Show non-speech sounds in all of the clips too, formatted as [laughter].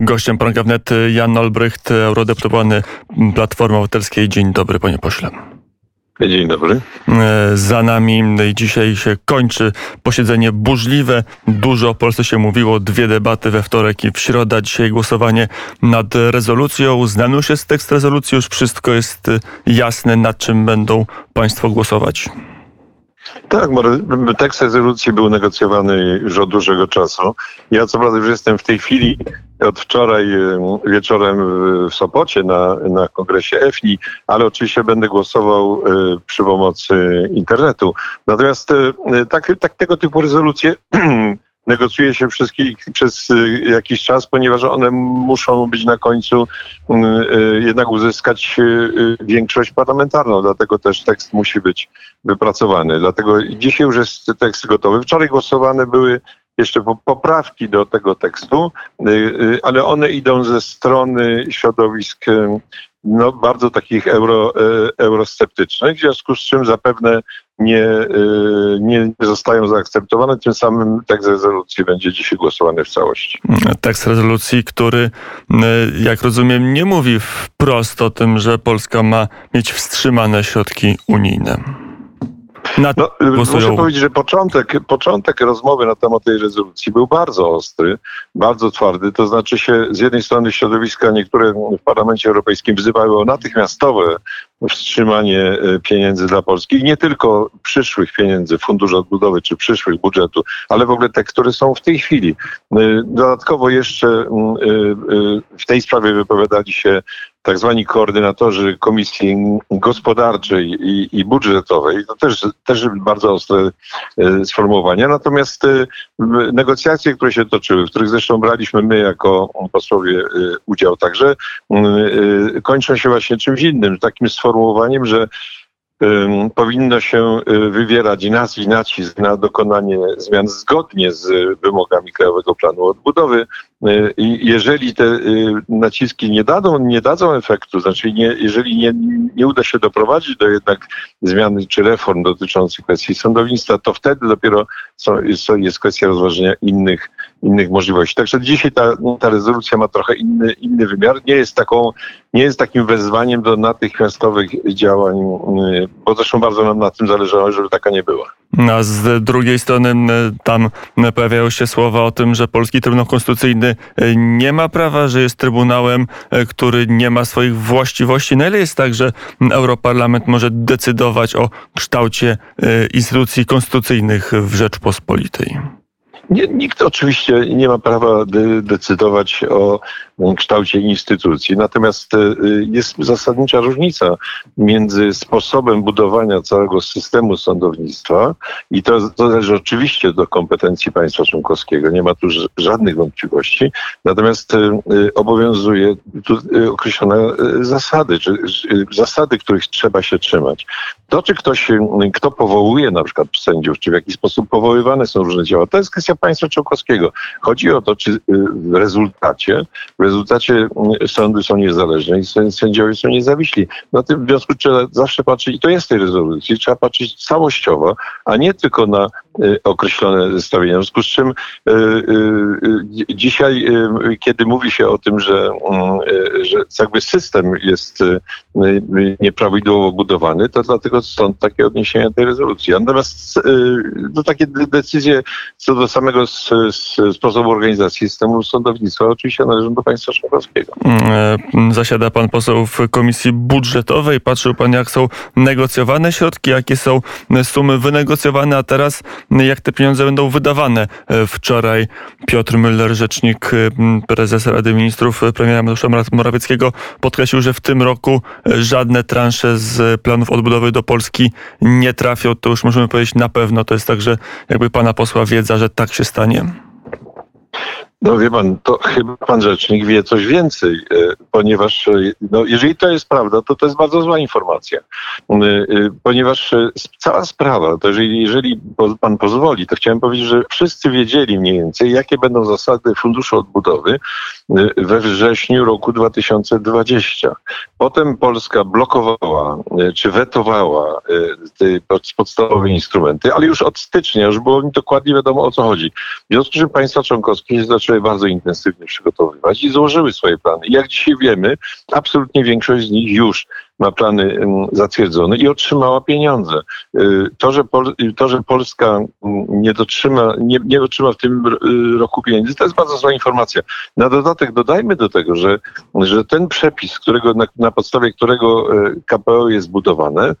gościem poranka wnet Jan Olbrycht, eurodeputowany Platformy Obywatelskiej. Dzień dobry, panie pośle. Dzień dobry. E, za nami dzisiaj się kończy posiedzenie burzliwe. Dużo o Polsce się mówiło. Dwie debaty we wtorek i w środę. Dzisiaj głosowanie nad rezolucją. Znany już jest tekst rezolucji. Już wszystko jest jasne, nad czym będą państwo głosować. Tak, tekst rezolucji był negocjowany już od dłuższego czasu. Ja co prawda już jestem w tej chwili od wczoraj wieczorem w Sopocie na, na kongresie EFNI, ale oczywiście będę głosował e, przy pomocy internetu. Natomiast e, tak, tak tego typu rezolucje [clears throat] negocjuje się wszystkich przez y, jakiś czas, ponieważ one muszą być na końcu y, y, jednak uzyskać większość parlamentarną, dlatego też tekst musi być wypracowany. Dlatego dzisiaj już jest tekst gotowy. Wczoraj głosowane były jeszcze poprawki do tego tekstu, ale one idą ze strony środowisk no, bardzo takich euro, eurosceptycznych, w związku z czym zapewne nie, y, nie zostają zaakceptowane. Tym samym tekst rezolucji będzie dzisiaj głosowany w całości. Tekst rezolucji, który, y, jak rozumiem, nie mówi wprost o tym, że Polska ma mieć wstrzymane środki unijne. Na no, muszę powiedzieć, że początek, początek rozmowy na temat tej rezolucji był bardzo ostry, bardzo twardy. To znaczy się z jednej strony środowiska niektóre w Parlamencie Europejskim wzywały o natychmiastowe wstrzymanie e, pieniędzy dla Polski. I nie tylko przyszłych pieniędzy, Funduszu Odbudowy czy przyszłych budżetu, ale w ogóle te, które są w tej chwili. E, dodatkowo jeszcze e, w tej sprawie wypowiadali się tak zwani koordynatorzy Komisji Gospodarczej i, i Budżetowej. To też, też bardzo ostre sformułowania. Natomiast negocjacje, które się toczyły, w których zresztą braliśmy my jako posłowie udział także, kończą się właśnie czymś innym, takim sformułowaniem że powinno się wywierać nacisk na dokonanie zmian zgodnie z wymogami Krajowego Planu Odbudowy. Y, jeżeli te y, naciski nie dadzą, nie dadzą efektu, znaczy nie, jeżeli nie, nie uda się doprowadzić do jednak zmiany czy reform dotyczących kwestii sądownictwa, to wtedy dopiero są, jest, kwestia rozważenia innych, innych możliwości. Także dzisiaj ta, ta rezolucja ma trochę inny, inny wymiar. Nie jest taką, nie jest takim wezwaniem do natychmiastowych działań, bo zresztą bardzo nam na tym zależało, żeby taka nie była. A z drugiej strony tam pojawiają się słowa o tym, że Polski Trybunał Konstytucyjny e, nie ma prawa, że jest Trybunałem, e, który nie ma swoich właściwości. Na ile jest tak, że Europarlament może decydować o kształcie e, instytucji konstytucyjnych w Rzeczpospolitej? Nie, nikt oczywiście nie ma prawa de decydować o kształcie instytucji, natomiast e, jest zasadnicza różnica między sposobem budowania całego systemu sądownictwa i to, to zależy oczywiście do kompetencji państwa członkowskiego, nie ma tu żadnych wątpliwości, natomiast e, obowiązuje tu e, określone zasady, czy zasady, których trzeba się trzymać. To, czy ktoś, kto powołuje na przykład sędziów, czy w jaki sposób powoływane są różne dzieła, to jest kwestia państwa członkowskiego. Chodzi o to, czy y, w rezultacie, w rezultacie y, sądy są niezależne i sędziowie są niezawiśli. Na tym wniosku trzeba zawsze patrzeć, i to jest w tej rezolucji, trzeba patrzeć całościowo, a nie tylko na określone zestawienia. W związku z czym dzisiaj, kiedy mówi się o tym, że, że jakby system jest nieprawidłowo budowany, to dlatego stąd takie odniesienia tej rezolucji. Natomiast to takie decyzje co do samego sposobu organizacji systemu sądownictwa oczywiście należą do państwa członkowskiego. Mm, e, zasiada pan poseł w komisji budżetowej. Patrzył pan, jak są negocjowane środki, jakie są sumy wynegocjowane, a teraz jak te pieniądze będą wydawane. E, wczoraj Piotr Müller, rzecznik prezes Rady Ministrów premiera Mateusza Morawieckiego, podkreślił, że w tym roku żadne transze z planów odbudowy do Polski nie trafią. To już możemy powiedzieć na pewno. To jest także jakby pana posła wiedza, że tak się stanie. No wie pan, to chyba pan rzecznik wie coś więcej, e, ponieważ e, no, jeżeli to jest prawda, to to jest bardzo zła informacja. E, ponieważ cała sprawa, to jeżeli, jeżeli pan pozwoli, to chciałem powiedzieć, że wszyscy wiedzieli mniej więcej, jakie będą zasady Funduszu Odbudowy we wrześniu roku 2020. Potem Polska blokowała czy wetowała te podstawowe instrumenty, ale już od stycznia już było mi dokładnie wiadomo o co chodzi. W związku z czym państwa członkowskie zaczęły zaczęły bardzo intensywnie przygotowywać i złożyły swoje plany. Jak dzisiaj wiemy, absolutnie większość z nich już ma plany zatwierdzone i otrzymała pieniądze. Y, to, że, Pol to, że Polska nie dotrzyma, nie, nie dotrzyma w tym y, roku pieniędzy, to jest bardzo zła informacja. Na dodatek dodajmy do tego, że, że ten przepis, którego, na, na podstawie którego y, KPO jest budowane,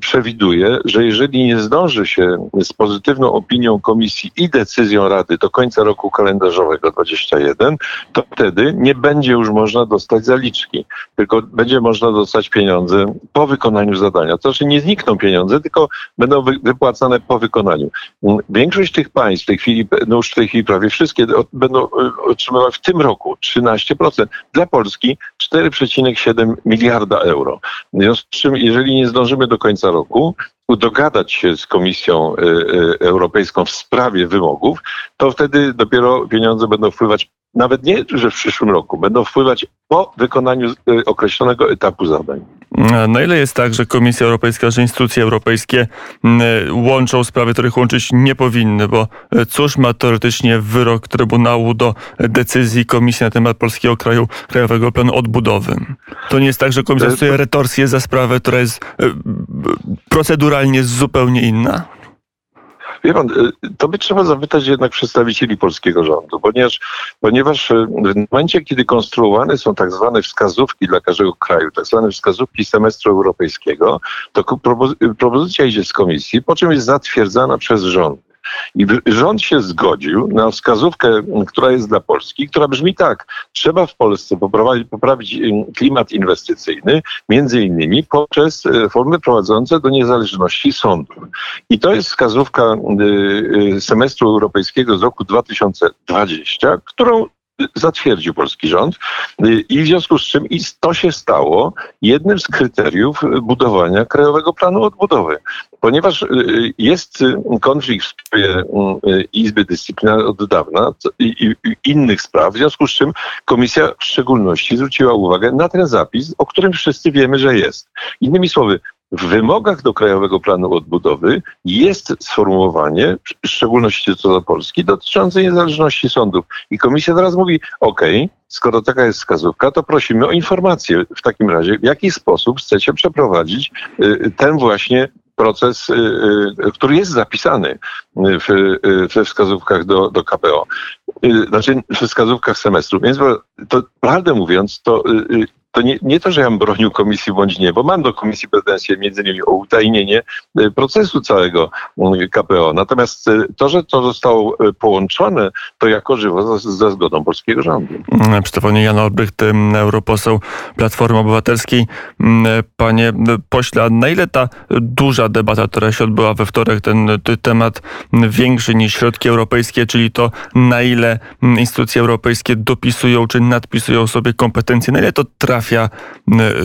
przewiduje, że jeżeli nie zdąży się z pozytywną opinią komisji i decyzją Rady do końca roku kalendarzowego 21, to wtedy nie będzie już można dostać zaliczki, tylko będzie można dostać pieniądze pieniądze po wykonaniu zadania. To znaczy nie znikną pieniądze, tylko będą wypłacane po wykonaniu. Większość tych państw w tej chwili, no już w tej chwili prawie wszystkie będą e, otrzymywać w tym roku 13%. Dla Polski 4,7 miliarda euro. W związku z czym, jeżeli nie zdążymy do końca roku, dogadać się z Komisją e, e, Europejską w sprawie wymogów, to wtedy dopiero pieniądze będą wpływać nawet nie, że w przyszłym roku, będą wpływać po wykonaniu określonego etapu zadań. Na ile jest tak, że Komisja Europejska, że instytucje europejskie łączą sprawy, których łączyć nie powinny, bo cóż ma teoretycznie wyrok Trybunału do decyzji Komisji na temat polskiego kraju, Krajowego Planu Odbudowy? To nie jest tak, że Komisja stosuje retorsję za sprawę, która jest jest zupełnie inna? Wie pan, y, to by trzeba zapytać jednak przedstawicieli polskiego rządu, ponieważ, ponieważ y, w momencie, kiedy konstruowane są tak zwane wskazówki dla każdego kraju, tak zwane wskazówki semestru europejskiego, to propozycja idzie z komisji, po czym jest zatwierdzana przez rząd. I rząd się zgodził na wskazówkę, która jest dla Polski, która brzmi tak. Trzeba w Polsce poprawić klimat inwestycyjny, między innymi poprzez e, formy prowadzące do niezależności sądów. I to jest wskazówka y, y, semestru europejskiego z roku 2020, którą zatwierdził polski rząd i w związku z czym i to się stało jednym z kryteriów budowania Krajowego Planu Odbudowy. Ponieważ y, jest konflikt w sprawie y, Izby Dyscyplinarnej od dawna i innych spraw, w związku z czym komisja w szczególności zwróciła uwagę na ten zapis, o którym wszyscy wiemy, że jest. Innymi słowy, w wymogach do Krajowego Planu Odbudowy jest sformułowanie, w szczególności co do Polski, dotyczące niezależności sądów. I komisja teraz mówi, OK, skoro taka jest wskazówka, to prosimy o informację w takim razie, w jaki sposób chcecie przeprowadzić y, ten właśnie proces, y, y, który jest zapisany w, we wskazówkach do, do KPO, znaczy w wskazówkach semestru. Więc to prawdę mówiąc, to to nie, nie to, że ja bym bronił komisji bądź nie, bo mam do komisji pretensje między innymi o utajnienie e, procesu całego mm, KPO. Natomiast e, to, że to zostało e, połączone, to jako żywo ze zgodą polskiego rządu. Mm, przy telefonie Jan Olbrycht, europoseł Platformy Obywatelskiej. Mm, panie pośle, na ile ta duża debata, która się odbyła we wtorek, ten temat większy niż środki europejskie, czyli to na ile instytucje europejskie dopisują czy nadpisują sobie kompetencje, na ile to trafia trafia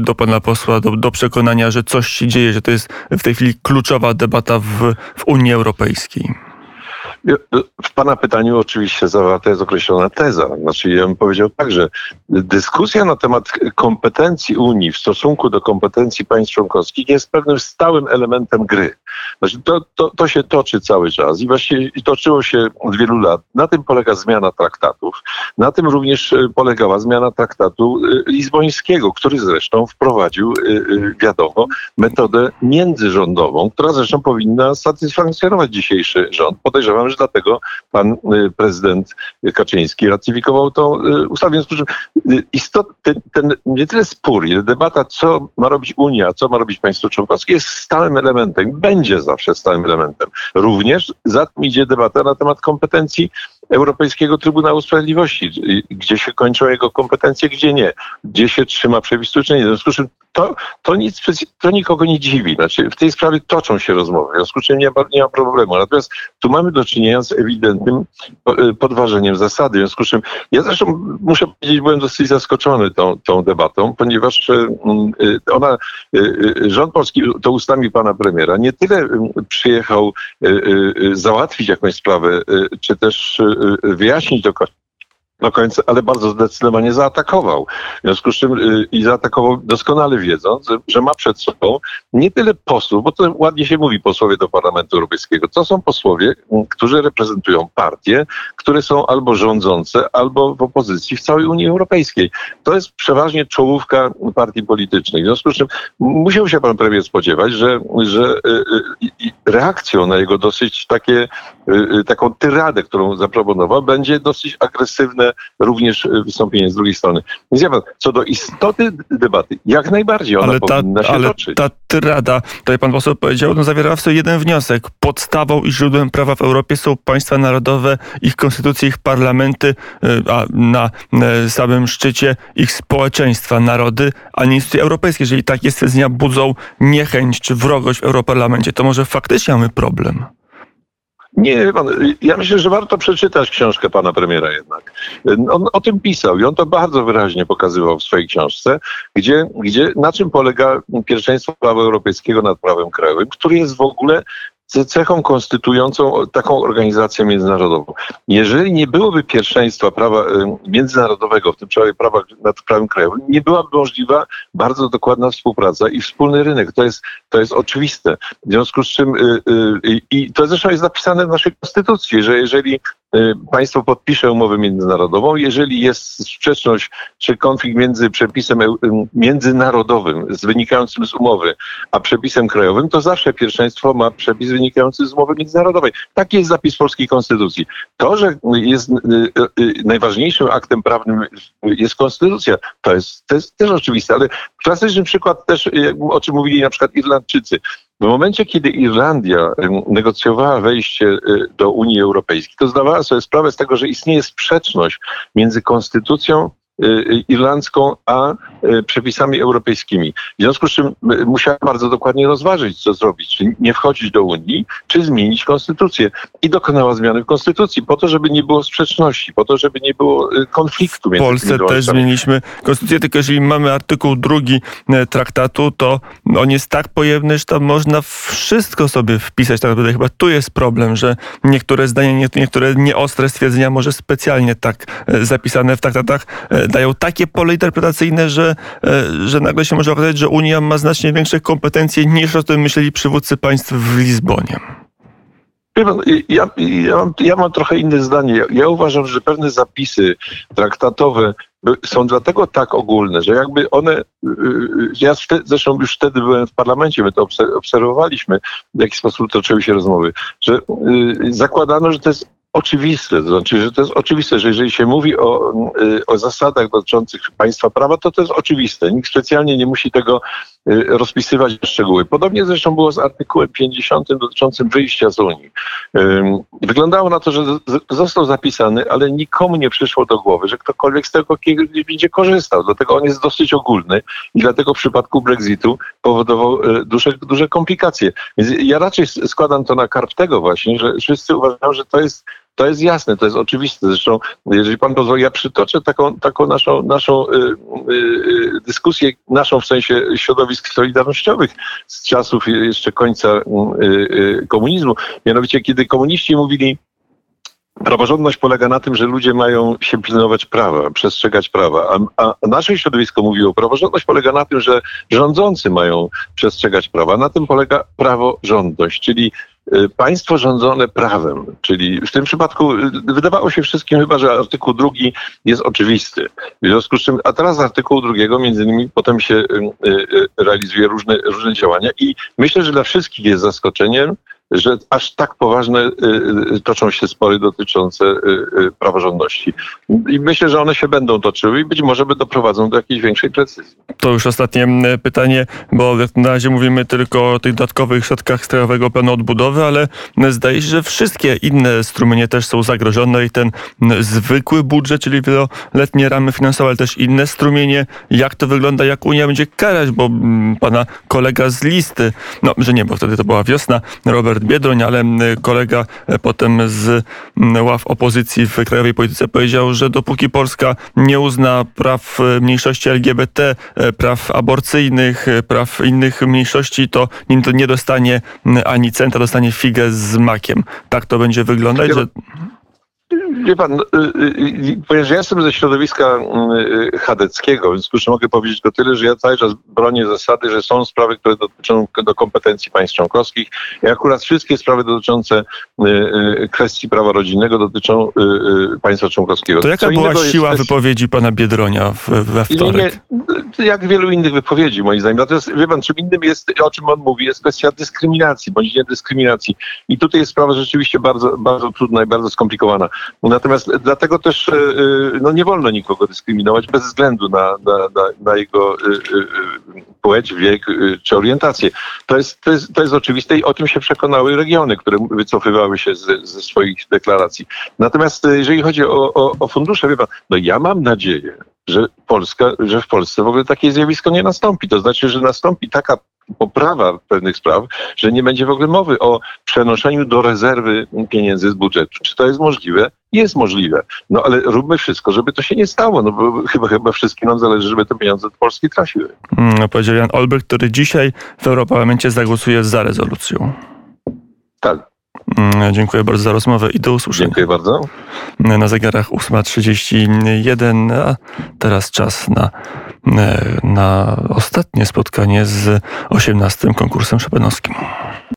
do pana posła do, do, przekonania, że coś się dzieje, że to jest w tej chwili kluczowa debata w, w Unii Europejskiej? W Pana pytaniu oczywiście zawarta jest określona teza. Znaczy, ja bym powiedział tak, że dyskusja na temat kompetencji Unii w stosunku do kompetencji państw członkowskich jest pewnym stałym elementem gry. Znaczy, to, to, to się toczy cały czas i właściwie toczyło się od wielu lat. Na tym polega zmiana traktatów. Na tym również e, polegała zmiana traktatu e, lizbońskiego, który zresztą wprowadził, e, wiadomo, metodę międzyrządową, która zresztą powinna satysfakcjonować dzisiejszy rząd. Podejrzewam, że dlatego pan y, prezydent Kaczyński ratyfikował tą y, ustawę. W związku y, istotny, ten, ten nie tyle spór, ile debata, co ma robić Unia, co ma robić państwo członkowskie, jest stałym elementem, będzie zawsze stałym elementem. Również za tym idzie debata na temat kompetencji Europejskiego Trybunału Sprawiedliwości, gdzie się kończą jego kompetencje, gdzie nie, gdzie się trzyma przepisu, czy nie. W związku z czym to, to, nic, to nikogo nie dziwi. Znaczy, w tej sprawie toczą się rozmowy, w związku z czym nie ma, nie ma problemu. Natomiast tu mamy do czynienia z ewidentnym e, podważeniem zasady. W związku z czym ja zresztą muszę powiedzieć, byłem dosyć zaskoczony tą, tą debatą, ponieważ e, e, ona, rząd polski to ustami pana premiera nie tyle przyjechał załatwić jakąś sprawę, czy też wyjaśnić do do końca, ale bardzo zdecydowanie zaatakował. W związku z czym y, i zaatakował doskonale wiedząc, że ma przed sobą nie tyle posłów, bo to ładnie się mówi posłowie do Parlamentu Europejskiego. To są posłowie, którzy reprezentują partie, które są albo rządzące, albo w opozycji w całej Unii Europejskiej. To jest przeważnie czołówka partii politycznych. W związku z czym musiał się pan premier spodziewać, że, że y, y, reakcją na jego dosyć takie, taką tyradę, którą zaproponował, będzie dosyć agresywne również wystąpienie z drugiej strony. Więc ja pan, co do istoty debaty, jak najbardziej ona ale ta, powinna się ale toczyć. Ta tyrada, tutaj pan poseł powiedział, no zawierała w sobie jeden wniosek. Podstawą i źródłem prawa w Europie są państwa narodowe, ich konstytucje, ich parlamenty, y, a na y, samym szczycie ich społeczeństwa, narody, a nie instytucje europejskie. Jeżeli takie stwierdzenia budzą niechęć czy wrogość w Europarlamencie, to może faktycznie mamy problem. Nie, pan, ja myślę, że warto przeczytać książkę pana premiera jednak. On o tym pisał i on to bardzo wyraźnie pokazywał w swojej książce, gdzie, gdzie na czym polega pierwszeństwo prawa europejskiego nad prawem krajowym, który jest w ogóle cechą konstytuującą taką organizację międzynarodową. Jeżeli nie byłoby pierwszeństwa prawa y, międzynarodowego, w tym prawie prawa nad prawem krajowym, nie byłaby możliwa bardzo dokładna współpraca i wspólny rynek. To jest, to jest oczywiste. W związku z czym, y, y, i to zresztą jest napisane w naszej konstytucji, że jeżeli państwo podpisze umowę międzynarodową. Jeżeli jest sprzeczność czy konflikt między przepisem międzynarodowym z wynikającym z umowy, a przepisem krajowym, to zawsze pierwszeństwo ma przepis wynikający z umowy międzynarodowej. Taki jest zapis polskiej konstytucji. To, że jest y, najważniejszym aktem prawnym jest konstytucja, to jest, to jest też oczywiste, ale klasyczny przykład też, o czym mówili na przykład Irlandczycy. W momencie, kiedy Irlandia negocjowała wejście y, do Unii Europejskiej, to zdawała sobie sprawę z tego, że istnieje sprzeczność między konstytucją irlandzką, a y, przepisami europejskimi. W związku z czym musiała bardzo dokładnie rozważyć, co zrobić. Czy nie wchodzić do Unii, czy zmienić konstytucję. I dokonała zmiany w konstytucji, po to, żeby nie było sprzeczności, po to, żeby nie było konfliktu. W Polsce też zmieniliśmy konstytucję, tylko jeżeli mamy artykuł drugi e, traktatu, to on jest tak pojemny, że tam można wszystko sobie wpisać. Tak naprawdę chyba tu jest problem, że niektóre zdania, niektóre nieostre stwierdzenia może specjalnie tak e, zapisane w traktatach e, dają takie pole interpretacyjne, że, e, że nagle się może okazać, że Unia ma znacznie większe kompetencje niż o tym myśleli przywódcy państw w Lizbonie. Ja, ja, mam, ja mam trochę inne zdanie. Ja uważam, że pewne zapisy traktatowe są dlatego tak ogólne, że jakby one, y, y, ja wtedy, zresztą już wtedy byłem w parlamencie, my to obserwowaliśmy, w jaki sposób toczyły się rozmowy, że y, zakładano, że to jest oczywiste, to znaczy, że to jest oczywiste, że jeżeli się mówi o, y, o zasadach dotyczących państwa prawa, to to jest oczywiste. Nikt specjalnie nie musi tego y, rozpisywać w szczegóły. Podobnie zresztą było z artykułem 50 dotyczącym wyjścia z Unii. Wyglądało na to, że został zapisany, ale nikomu nie przyszło do głowy, że ktokolwiek z tego będzie korzystał. Dlatego on jest dosyć ogólny i dlatego w przypadku Brexitu powodował y, duże, duże komplikacje. Więc ja raczej składam to na karp tego właśnie, że wszyscy uważają, że to jest to jest jasne, to jest oczywiste. Zresztą, jeżeli pan pozwoli, ja przytoczę taką, taką naszą, naszą y, y, y, dyskusję, naszą w sensie środowisk solidarnościowych z czasów jeszcze końca y, y, komunizmu. Mianowicie, kiedy komuniści mówili, Praworządność polega na tym, że ludzie mają się pilnować prawa, przestrzegać prawa, a, a nasze środowisko mówiło, praworządność polega na tym, że rządzący mają przestrzegać prawa. Na tym polega praworządność, czyli y, państwo rządzone prawem, czyli w tym przypadku y, wydawało się wszystkim chyba, że artykuł drugi jest oczywisty. W związku z czym, a teraz z artykułu drugiego między innymi potem się y, realizuje różne, różne działania i myślę, że dla wszystkich jest zaskoczeniem, że aż tak poważne y, y, toczą się spory dotyczące y, praworządności. I myślę, że one się będą toczyły i być może by doprowadzą do jakiejś większej precyzji. To już ostatnie pytanie, bo na razie mówimy tylko o tych dodatkowych środkach z Krajowego Planu Odbudowy, ale zdaje się, że wszystkie inne strumienie też są zagrożone i ten zwykły budżet, czyli wieloletnie ramy finansowe, ale też inne strumienie. Jak to wygląda, jak Unia będzie karać, bo pana kolega z listy, no, że nie, bo wtedy to była wiosna, Robert Robert Biedroń, ale kolega e, potem z ław opozycji w krajowej polityce powiedział, że dopóki Polska nie uzna praw e, mniejszości LGBT, e, praw aborcyjnych, praw innych mniejszości, to nie dostanie ani centa, dostanie figę z makiem. Tak to będzie wyglądać, że... Wie pan, y, y, y, ponieważ ja jestem ze środowiska chadeckiego, więc już mogę powiedzieć tylko tyle, że ja cały czas bronię zasady, że są sprawy, które dotyczą do kompetencji państw członkowskich i akurat wszystkie sprawy dotyczące kwestii prawa rodzinnego dotyczą państwa członkowskiego. To jaka Co była siła wypowiedzi pana Biedronia we wtorek? Nie, jak wielu innych wypowiedzi, moim zdaniem. Natomiast wie pan, czym innym jest, o czym on mówi, jest kwestia dyskryminacji, bądź nie dyskryminacji. I tutaj jest sprawa rzeczywiście bardzo, bardzo trudna i bardzo skomplikowana. Natomiast dlatego też e, e, no, nie wolno nikogo dyskryminować bez względu na, na, na, na jego e, płeć, wiek czy orientację. To jest, to, jest, to jest oczywiste i o tym się przekonały regiony, które wycofywały się ze, ze swoich deklaracji. Natomiast jeżeli chodzi o, o, o fundusze, wie pan, no ja mam nadzieję, że Polska, że w Polsce w ogóle takie zjawisko nie nastąpi. To znaczy, że nastąpi taka poprawa pewnych spraw, że nie będzie w ogóle mowy o przenoszeniu do rezerwy pieniędzy z budżetu. Czy to jest możliwe? Jest możliwe. No ale róbmy wszystko, żeby to się nie stało, no bo chyba, chyba wszystkim nam zależy, żeby te pieniądze do Polski trafiły. Hmm, powiedział Jan Olbrych, który dzisiaj w Europarlamencie zagłosuje za rezolucją. Tak. Mm, dziękuję bardzo za rozmowę i do usłyszenia. Dziękuję bardzo. Na zegarach 8.31, a teraz czas na, na ostatnie spotkanie z 18. konkursem szopenowskim.